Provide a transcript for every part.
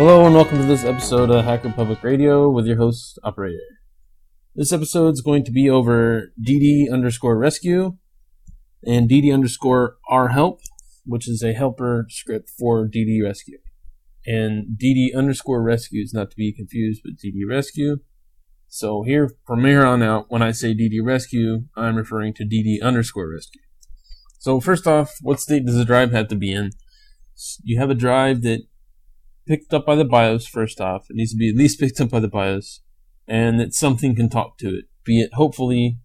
Hello and welcome to this episode of Hacker Public Radio with your host, Operator. This episode is going to be over DD underscore rescue and DD underscore R help, which is a helper script for DD rescue. And DD underscore rescue is not to be confused with DD rescue. So here, from here on out, when I say DD rescue, I'm referring to DD underscore rescue. So first off, what state does the drive have to be in? You have a drive that picked up by the BIOS first off. It needs to be at least picked up by the BIOS, and that something can talk to it. Be it hopefully,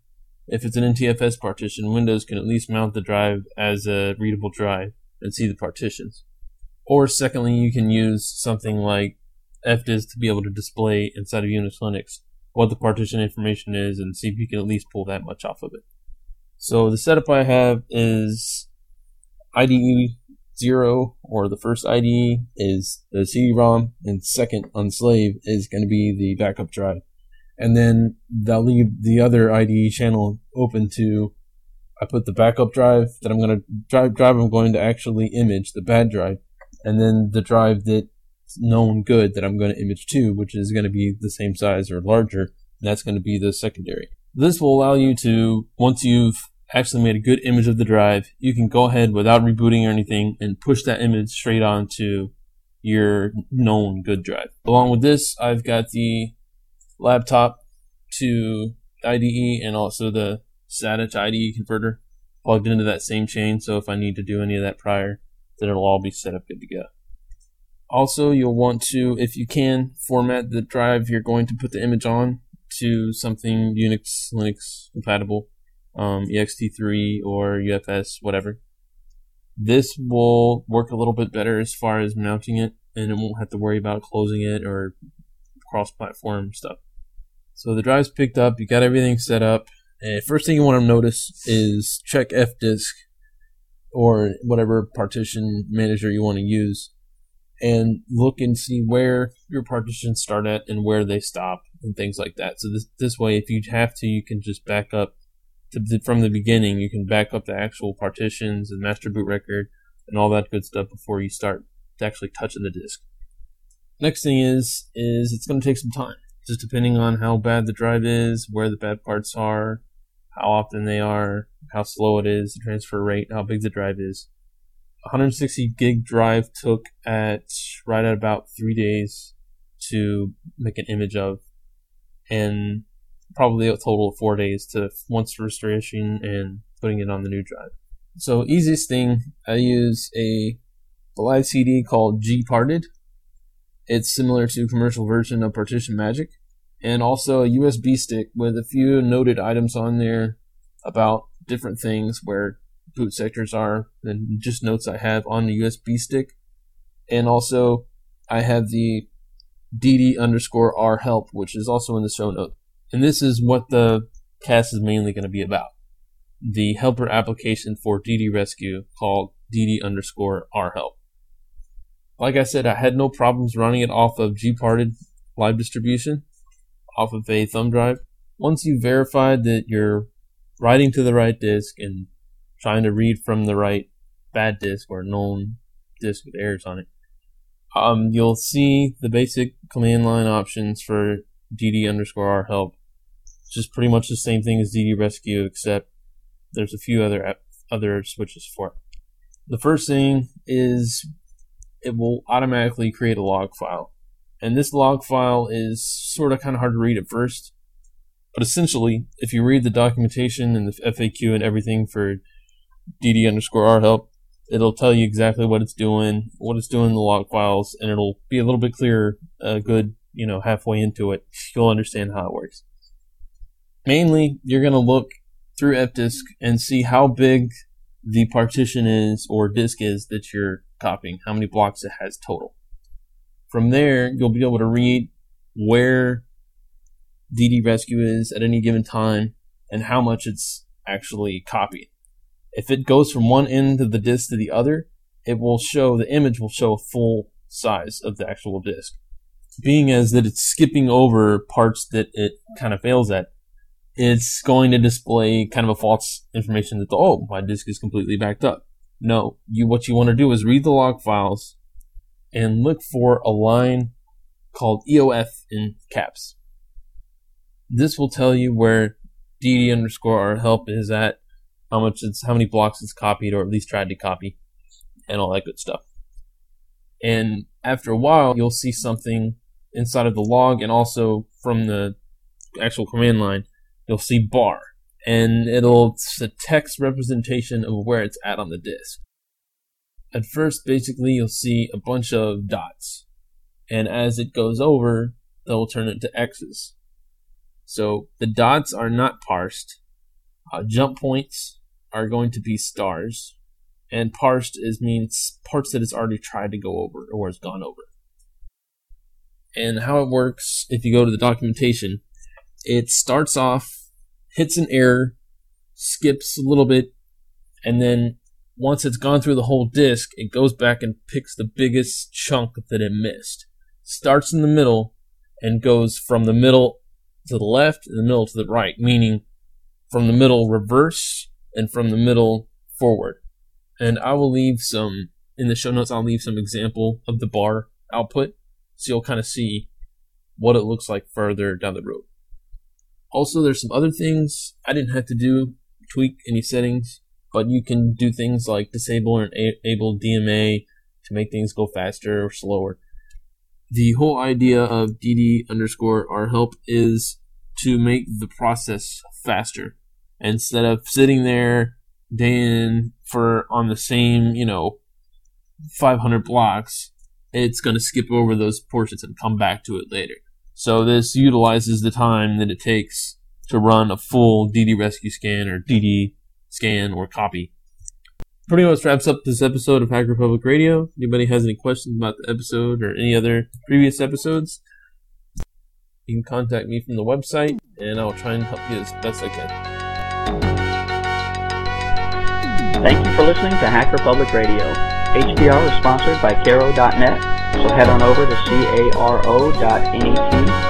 if it's an NTFS partition, Windows can at least mount the drive as a readable drive and see the partitions. Or secondly, you can use something like FDisk to be able to display inside of Unix Linux what the partition information is and see if you can at least pull that much off of it. So the setup I have is IDE 0 or the first IDE is the CD-ROM and second on slave is going to be the backup drive. And then they'll leave the other IDE channel open to I put the backup drive that I'm going to drive drive I'm going to actually image the bad drive and then the drive that's known good that I'm going to image to, which is going to be the same size or larger, and that's going to be the secondary. This will allow you to, once you've actually made a good image of the drive, you can go ahead without rebooting or anything and push that image straight onto your known good drive. Along with this, I've got the laptop to IDE and also the SATA to IDE converter plugged into that same chain. So if I need to do any of that prior, then it'll all be set up good to go. Also, you'll want to, if you can, format the drive you're going to put the image on to something Unix, Linux compatible, um, ext3 or UFS, whatever. This will work a little bit better as far as mounting it, and it won't have to worry about closing it or cross-platform stuff. So the drive's picked up, you got everything set up. And first thing you want to notice is check fdisk or whatever partition manager you want to use and look and see where your partitions start at and where they stop and things like that. So this this way, if you have to, you can just back up from the beginning. You can back up the actual partitions and master boot record and all that good stuff before you start actually touching the disk. Next thing is is it's going to take some time, just depending on how bad the drive is, where the bad parts are, how often they are, how slow it is, the transfer rate, how big the drive is. 160 gig drive took at right at about three days to make an image of, and probably a total of four days to once restoration and putting it on the new drive. So easiest thing, I use a, live CD called Gparted. It's similar to commercial version of Partition Magic, and also a USB stick with a few noted items on there about different things where boot sectors are and just notes I have on the USB stick. And also, I have the DD underscore R help, which is also in the show note. And this is what the cast is mainly going to be about. The helper application for DD Rescue called DD underscore. Like I said, I had no problems running it off of Gparted live distribution, off of a thumb drive. Once you verified that you're writing to the right disk and trying to read from the right bad disk or known disk with errors on it, um, you'll see the basic command line options for dd underscore r help. Just pretty much the same thing as dd rescue, except there's a few other other switches for it. The first thing is it will automatically create a log file. And this log file is sort of kind of hard to read at first. But essentially, if you read the documentation and the FAQ and everything for dd underscore r help. It'll tell you exactly what it's doing, what it's doing in the log files, and it'll be a little bit clearer, a good, you know, halfway into it. You'll understand how it works. Mainly, you're going to look through fdisk and see how big the partition is or disk is that you're copying, how many blocks it has total. From there, you'll be able to read where DD Rescue is at any given time and how much it's actually copied. If it goes from one end of the disk to the other, it will show the image will show a full size of the actual disk. Being as that it's skipping over parts that it kind of fails at, it's going to display kind of a false information that oh my disk is completely backed up. No, you what you want to do is read the log files and look for a line called EOF in caps. This will tell you where DD underscore R help is at, how much it's, how many blocks it's copied or at least tried to copy, and all that good stuff. And after a while, you'll see something inside of the log and also from the actual command line, you'll see bar. And it'll, it's a text representation of where it's at on the disk. At first, basically, you'll see a bunch of dots. And as it goes over, they'll turn into X's. So the dots are not parsed. Uh, jump points are going to be stars. And parsed is means parts that it's already tried to go over or has gone over. And how it works, if you go to the documentation, it starts off, hits an error, skips a little bit, and then once it's gone through the whole disk, it goes back and picks the biggest chunk that it missed. Starts in the middle and goes from the middle to the left and the middle to the right, meaning from the middle reverse and from the middle forward. And I will leave some in the show notes. I'll leave some example of the bar output, so you'll kind of see what it looks like further down the road. Also, there's some other things I didn't have to do tweak any settings, but you can do things like disable or enable DMA to make things go faster or slower. The whole idea of DD underscore R help is to make the process faster. Instead of sitting there day in for on the same, you know, 500 blocks, it's going to skip over those portions and come back to it later. So this utilizes the time that it takes to run a full DD rescue scan or DD scan or copy. Pretty much wraps up this episode of Hacker Public Radio. Anybody has any questions about the episode or any other previous episodes? You can contact me from the website and I'll try and help you as best I can. Thank you for listening to Hacker Public Radio. HPR is sponsored by Caro.net, so head on over to caro.net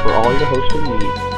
for all your hosting needs.